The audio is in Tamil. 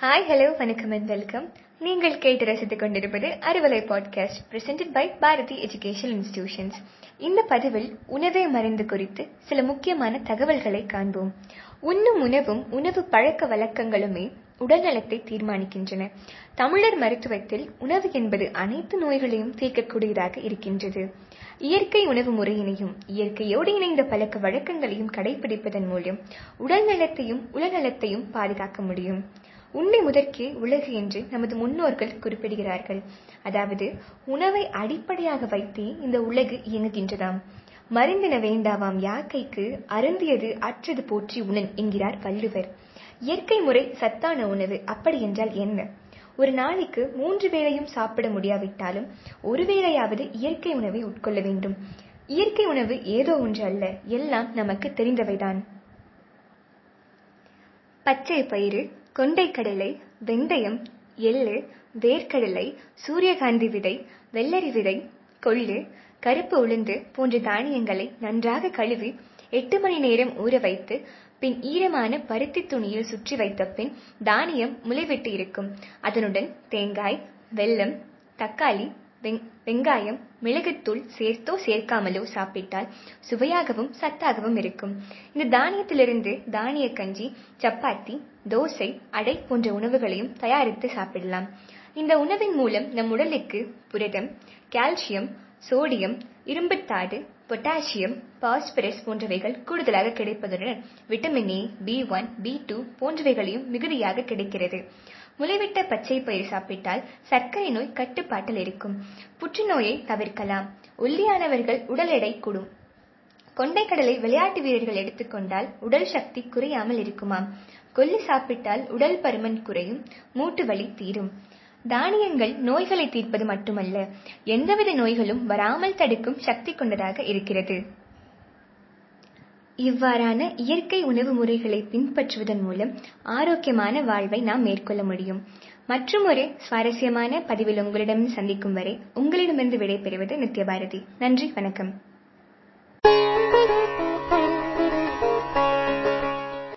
hi hello வணக்கம் அண்ட் வெல்கம் நீங்கள் கேட்டு ரசித்துக் கொண்டிருப்பது Arivalai podcast presented by Bharathi education institutions இந்த பதிவில் உணவே மருந்து குறித்து சில முக்கியமான தகவல்களை காண்போம். உண்ணும் உணவும் உணவு பழக்க வழக்கங்களுமே உடல்நலத்தை தீர்மானிக்கின்றன. தமிழர் மருத்துவத்தில் உணவு என்பது அனைத்து நோய்களையும் தீர்க்கக்கூடியதாக இருக்கின்றது. இயற்கை உணவு முறையினையும் இயற்கையோடு இணைந்த பழக்க வழக்கங்களையும் கடைபிடிப்பதன் மூலம் உடல் நலத்தையும் உளநலத்தையும் பாதுகாக்க முடியும். உண்மை முதற்கே உலகு என்று நமது முன்னோர்கள் குறிப்பிடுகிறார்கள். அதாவது உணவை அடிப்படையாக வைத்தே இந்த உலகு இயங்குகின்றதாம். மருந்தின வேண்டாவாம் யாக்கைக்கு அருந்தியது அற்றது போற்றி உணன் என்கிறார் வள்ளுவர். இயற்கை முறை சத்தான உணவு அப்படி என்றால் என்ன? ஒரு நாளைக்கு மூன்று வேளையும் சாப்பிட முடியாவிட்டாலும் ஒரு வேளையாவது இயற்கை உணவை உட்கொள்ள வேண்டும். இயற்கை உணவு ஏதோ ஒன்று அல்ல எல்லாம் நமக்கு தெரிந்தவைதான். பச்சை பயிறு கொண்டைக்கடலை வெந்தயம் எள்ளு வேர்க்கடலை சூரியகாந்தி விதை வெள்ளரி விதை கொள்ளு கருப்பு உளுந்து போன்ற தானியங்களை நன்றாக கழுவி எட்டு மணி நேரம் ஊற வைத்து பின் ஈரமான பருத்தி துணியில் சுற்றி வைத்த பின் தானியம் முளைவிட்டு இருக்கும். அதனுடன் தேங்காய் வெல்லம் தக்காளி வெங்காயம் மிளகுத்தூள் சேர்த்தோ சேர்க்காமலோ சாப்பிட்டால் சுவையாகவும் சத்தாகவும் இருக்கும். இந்த தானியத்திலிருந்து தானிய கஞ்சி சப்பாத்தி தோசை அடை போன்ற உணவுகளையும் தயாரித்து சாப்பிடலாம். இந்த உணவின் மூலம் நம் உடலுக்கு புரதம் கால்சியம் சோடியம் இரும்புத்தாது பொட்டாசியம் பாஸ்பரஸ் போன்றவைகள் கூடுதலாக கிடைப்பதுடன் vitamin A B one B two போன்றவைகளையும் மிகுதியாக கிடைக்கிறது. முளைவிட்ட பச்சை பயிர் சாப்பிட்டால் சர்க்கரை நோய் கட்டுப்பாட்டில் இருக்கும். புற்றுநோயை தவிர்க்கலாம். ஒல்லியானவர்கள் உடல் எடை கூடும். கொண்டைக்கடலை விளையாட்டு வீரர்கள் எடுத்துக்கொண்டால் உடல் சக்தி குறையாமல் இருக்குமாம். கொல்லு சாப்பிட்டால் உடல் பருமன் குறையும். மூட்டு வலி தீரும். தானியங்கள் நோய்களை தீர்ப்பது மட்டுமல்ல எந்தவித நோய்களும் வராமல் தடுக்கும் சக்தி கொண்டதாக இருக்கிறது. இவ்வாறான இயற்கை உணவு முறைகளை பின்பற்றுவதன் மூலம் ஆரோக்கியமான வாழ்வை நாம் மேற்கொள்ள முடியும். மற்றும் ஒரு சுவாரஸ்யமான பதிவில் உங்களிடம் சந்திக்கும் வரை உங்களிடமிருந்து விடைபெறுவது நித்யபாரதி. நன்றி வணக்கம்.